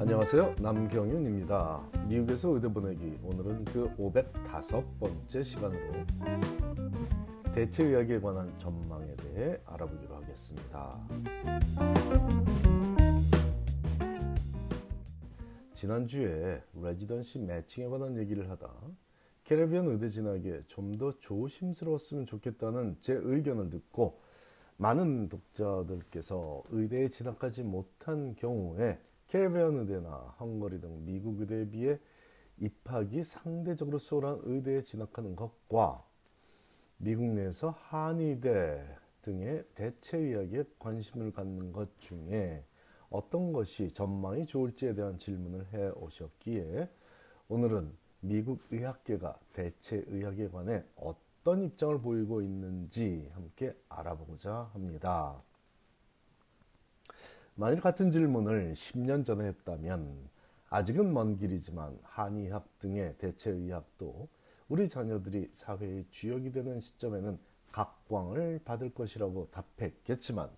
안녕하세요. 남경윤입니다. 미국에서 의대 보내기 오늘은 그 505번째 시간으로 대체 의학에 관한 전망에 대해 알아보기로 하겠습니다. 지난주에 레지던시 매칭에 관한 얘기를 하다 캐리비안 의대 진학에 좀 더 조심스러웠으면 좋겠다는 제 의견을 듣고 많은 독자들께서 의대에 진학하지 못한 경우에 캐리비안 의대나 헝거리 등 미국 의대에 비해 입학이 상대적으로 수월한 의대에 진학하는 것과 미국 내에서 한의대 등의 대체 의학에 관심을 갖는 것 중에 어떤 것이 전망이 좋을지에 대한 질문을 해 오셨기에 오늘은 미국 의학계가 대체 의학에 관해 어떤 입장을 보이고 있는지 함께 알아보고자 합니다. 만일 같은 질문을 10년 전에 했다면 아직은 먼 길이지만 한의학 등의 대체 의학도 우리 자녀들이 사회의 주역이 되는 시점에는 각광을 받을 것이라고 답했겠지만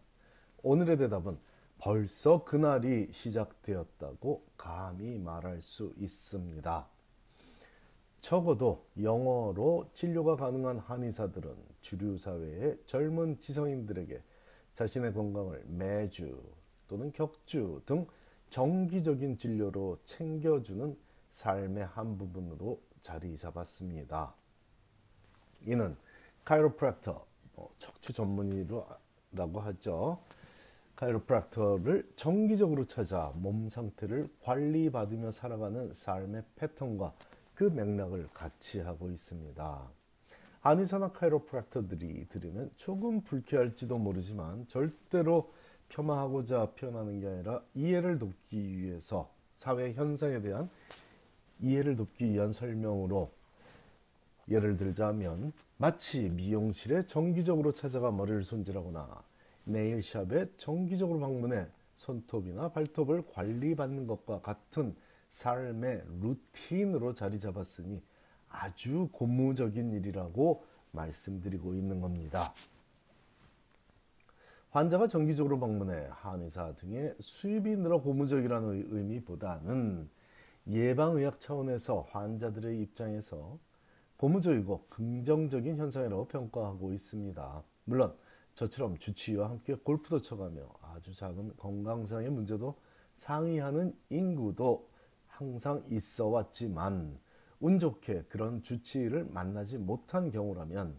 오늘의 대답은 벌써 그날이 시작되었다고 감히 말할 수 있습니다. 적어도 영어로 진료가 가능한 한의사들은 주류 사회의 젊은 지성인들에게 자신의 건강을 매주 또는 격주 등 정기적인 진료로 챙겨주는 삶의 한 부분으로 자리 잡았습니다. 이는 카이로프랙터, 뭐 척추 전문의라고 하죠. 카이로프락터를 정기적으로 찾아 몸 상태를 관리받으며 살아가는 삶의 패턴과 그 맥락을 같이 하고 있습니다. 한의사나 카이로프락터들이 들으면 조금 불쾌할지도 모르지만 절대로 폄하하고자 표현하는 게 아니라 이해를 돕기 위해서 사회 현상에 대한 이해를 돕기 위한 설명으로 예를 들자면 마치 미용실에 정기적으로 찾아가 머리를 손질하거나 네일샵에 정기적으로 방문해 손톱이나 발톱을 관리받는 것과 같은 삶의 루틴으로 자리 잡았으니 아주 고무적인 일이라고 말씀드리고 있는 겁니다. 환자가 정기적으로 방문해 한의사 등의 수입이 늘어 고무적이라는 의미보다는 예방의학 차원에서 환자들의 입장에서 고무적이고 긍정적인 현상이라고 평가하고 있습니다. 물론 저처럼 주치의와 함께 골프도 쳐가며 아주 작은 건강상의 문제도 상의하는 인구도 항상 있어 왔지만 운 좋게 그런 주치의를 만나지 못한 경우라면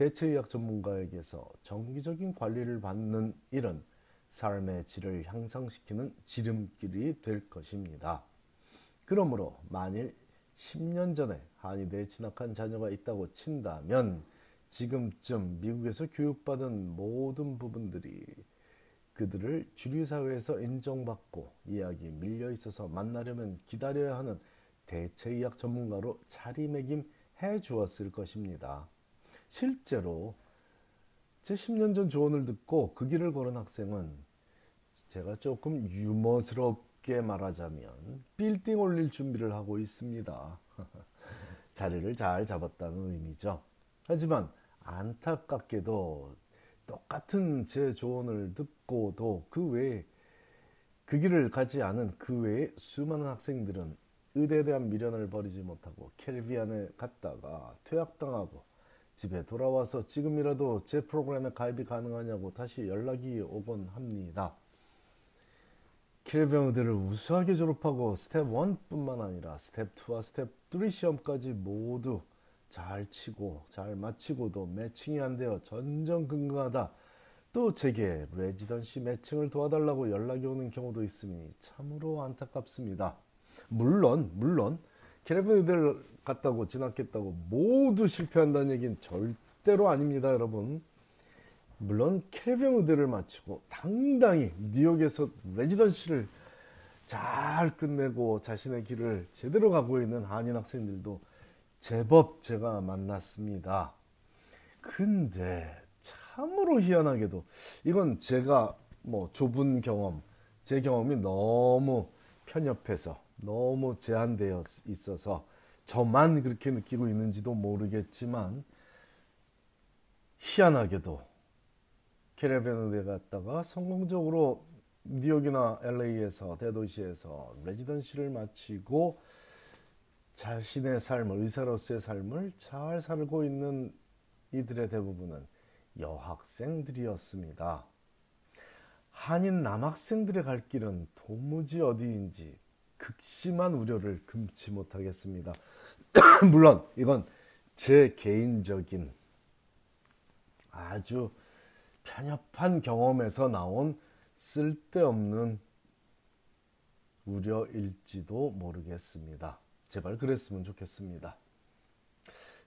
대체의학 전문가에게서 정기적인 관리를 받는 일은 삶의 질을 향상시키는 지름길이 될 것입니다. 그러므로 만일 10년 전에 한의대에 진학한 자녀가 있다고 친다면 지금쯤 미국에서 교육받은 모든 부분들이 그들을 주류 사회에서 인정받고 이야기 밀려 있어서 만나려면 기다려야 하는 대체의학 전문가로 자리매김해 주었을 것입니다. 실제로 제 10년 전 조언을 듣고 그 길을 걸은 학생은 제가 조금 유머스럽게 말하자면 빌딩 올릴 준비를 하고 있습니다. 자리를 잘 잡았다는 의미죠. 하지만 안타깝게도 똑같은 제 조언을 듣고도 그 외에 그 길을 가지 않은 그 외에 수많은 학생들은 의대에 대한 미련을 버리지 못하고 Caribbean에 갔다가 퇴학당하고 집에 돌아와서 지금이라도 제 프로그램에 가입이 가능하냐고 다시 연락이 오곤 합니다. 의대를 우수하게 졸업하고 스텝 1뿐만 아니라 스텝 2와 스텝 3 시험까지 모두 잘 치고 잘 마치고도 매칭이 안 되어 전전긍긍하다 또 제게 레지던시 매칭을 도와달라고 연락이 오는 경우도 있으니 참으로 안타깝습니다. 물론 물론 캐리비안을 갔다고 진학했다고 모두 실패한다는 얘기는 절대로 아닙니다 여러분. 물론 캐리비안 의대를 마치고 당당히 뉴욕에서 레지던시를 잘 끝내고 자신의 길을 제대로 가고 있는 한인 학생들도 제법 제가 만났습니다. 근데 참으로 희한하게도 이건 제가 뭐 좁은 경험, 제 경험이 너무 편협해서 너무 제한되어 있어서 저만 그렇게 느끼고 있는지도 모르겠지만 희한하게도 캐리비안에 갔다가 성공적으로 뉴욕이나 LA에서 대도시에서 레지던시를 마치고 자신의 삶을 의사로서의 삶을 잘 살고 있는 이들의 대부분은 여학생들이었습니다. 한인 남학생들의 갈 길은 도무지 어디인지 극심한 우려를 금치 못하겠습니다. 물론 이건 제 개인적인 아주 편협한 경험에서 나온 쓸데없는 우려일지도 모르겠습니다. 제발 그랬으면 좋겠습니다.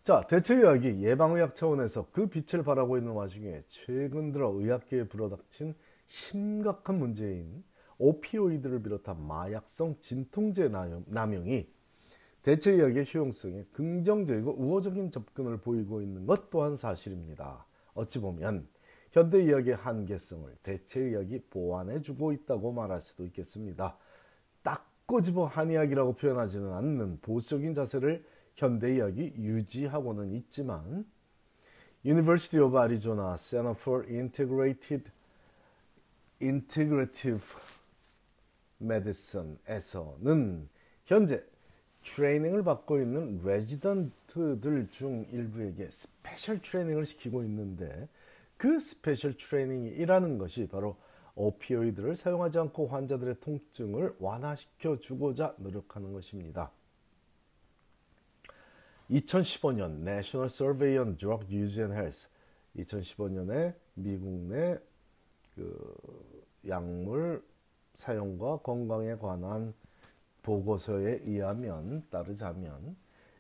자, 대체 의학이 예방의학 차원에서 그 빛을 발하고 있는 와중에 최근 들어 의학계에 불어닥친 심각한 문제인 오피오이드를 비롯한 마약성 진통제 남용이 대체의학의 효용성에 긍정적이고 우호적인 접근을 보이고 있는 것 또한 사실입니다. 어찌 보면 현대의학의 한계성을 대체의학이 보완해주고 있다고 말할 수도 있겠습니다. 딱 꼬집어 한의학이라고 표현하지는 않는 보수적인 자세를 현대의학이 유지하고는 있지만 University of Arizona Center for Integrated Integrative Medicine에서는 현재 트레이닝을 받고 있는 레지던트들 중 일부에게 special training을 시키고 있는데 그 special training이라는 것이 바로 오피오이드를 사용하지 않고 환자들의 통증을 완화시켜 주고자 노력하는 것입니다. 2015년 National Survey on Drug Use and Health 2015년에 미국 내 그 약물 사용과 건강에 관한 보고서에 의하면 따르자면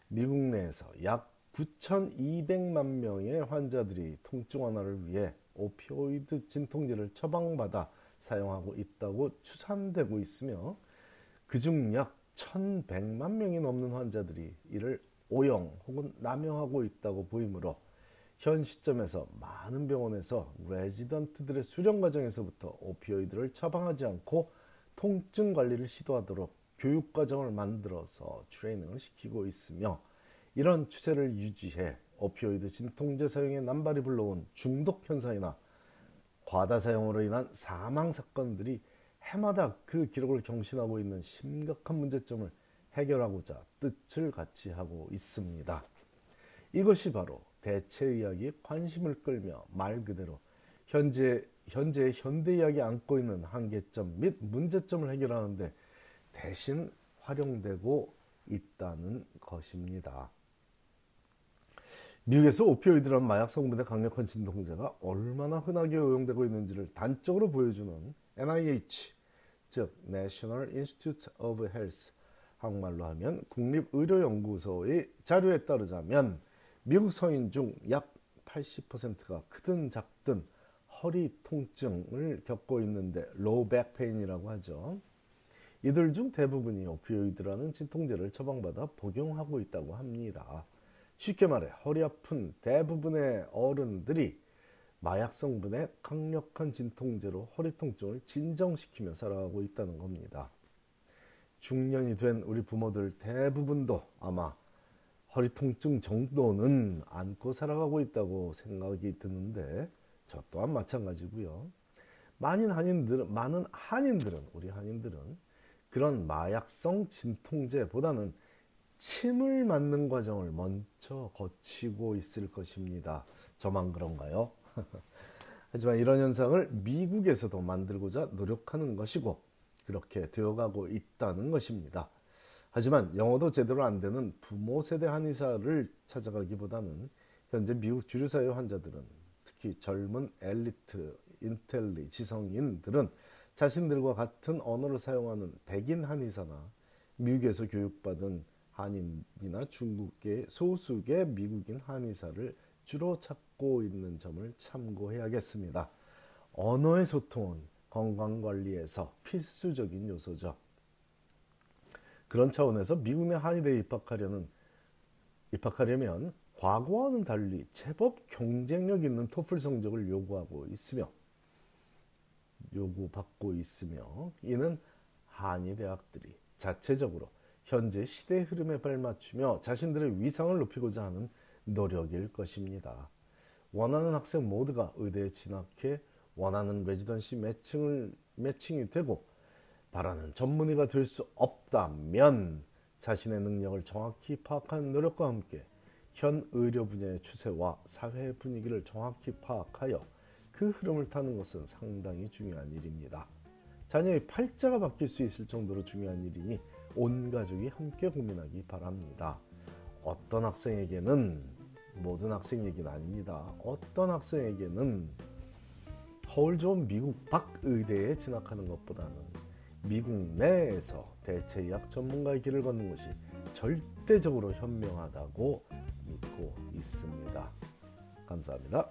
미국 내에서 약 9,200만 명의 환자들이 통증 완화를 위해 오피오이드 진통제를 처방받아 사용하고 있다고 추산되고 있으며 그중 약 1,100만 명이 넘는 환자들이 이를 오용 혹은 남용하고 있다고 보이므로 현 시점에서 많은 병원에서 레지던트들의 수련 과정에서부터 오피오이드를 처방하지 않고 통증 관리를 시도하도록 교육 과정을 만들어서 트레이닝을 시키고 있으며 이런 추세를 유지해 오피오이드 진통제 사용에 남발이 불러온 중독 현상이나 과다 사용으로 인한 사망 사건들이 해마다 그 기록을 경신하고 있는 심각한 문제점을 해결하고자 뜻을 같이 하고 있습니다. 이것이 바로 대체의학이 관심을 끌며 말 그대로 현재 현재 현대의학이 안고 있는 한계점 및 문제점을 해결하는데 대신 활용되고 있다는 것입니다. 미국에서 opioid라는 마약 성분의 강력한 진통제가 얼마나 흔하게 응용되고 있는지를 단적으로 보여주는 NIH, 즉 National Institute of Health, 한국말로 하면 국립의료연구소의 자료에 따르자면 미국 성인 중 약 80%가 크든 작든 허리 통증을 겪고 있는데 low back pain이라고 하죠. 이들 중 대부분이 opioid라는 진통제를 처방받아 복용하고 있다고 합니다. 쉽게 말해 허리 아픈 대부분의 어른들이 마약 성분의 강력한 진통제로 허리 통증을 진정시키며 살아가고 있다는 겁니다. 중년이 된 우리 부모들 대부분도 아마 허리 통증 정도는 안고 살아가고 있다고 생각이 드는데 저 또한 마찬가지고요. 많은 한인들은 많은 한인들은 우리 한인들은 그런 마약성 진통제보다는 침을 맞는 과정을 먼저 거치고 있을 것입니다. 저만 그런가요? 하지만 이런 현상을 미국에서도 만들고자 노력하는 것이고 그렇게 되어가고 있다는 것입니다. 하지만 영어도 제대로 안 되는 부모 세대 한의사를 찾아가기보다는 현재 미국 주류 사회 환자들은 특히 젊은 엘리트, 인텔리, 지성인들은 자신들과 같은 언어를 사용하는 백인 한의사나 미국에서 교육받은 한인이나 중국계 소수계 미국인 한의사를 주로 찾고 있는 점을 참고해야겠습니다. 언어의 소통은 건강관리에서 필수적인 요소죠. 그런 차원에서 미국 내 한의대에 입학하려는 입학하려면 과거와는 달리 제법 경쟁력 있는 토플 성적을 요구하고 있으며 요구받고 있으며 이는 한의 대학들이 자체적으로 현재 시대 흐름에 발맞추며 자신들의 위상을 높이고자 하는 노력일 것입니다. 원하는 학생 모두가 의대에 진학해 원하는 레지던시 매칭을 매칭이 되고 바라는 전문의가 될 수 없다면 자신의 능력을 정확히 파악하는 노력과 함께 현 의료 분야의 추세와 사회 분위기를 정확히 파악하여 그 흐름을 타는 것은 상당히 중요한 일입니다. 자녀의 팔자가 바뀔 수 있을 정도로 중요한 일이니 온 가족이 함께 고민하기 바랍니다. 어떤 학생에게는 모든 학생 얘기는 아닙니다. 어떤 학생에게는 서울 좋은 미국 박 의대에 진학하는 것보다는 미국 내에서 대체의학 전문가의 길을 걷는 것이 절대적으로 현명하다고 믿고 있습니다. 감사합니다.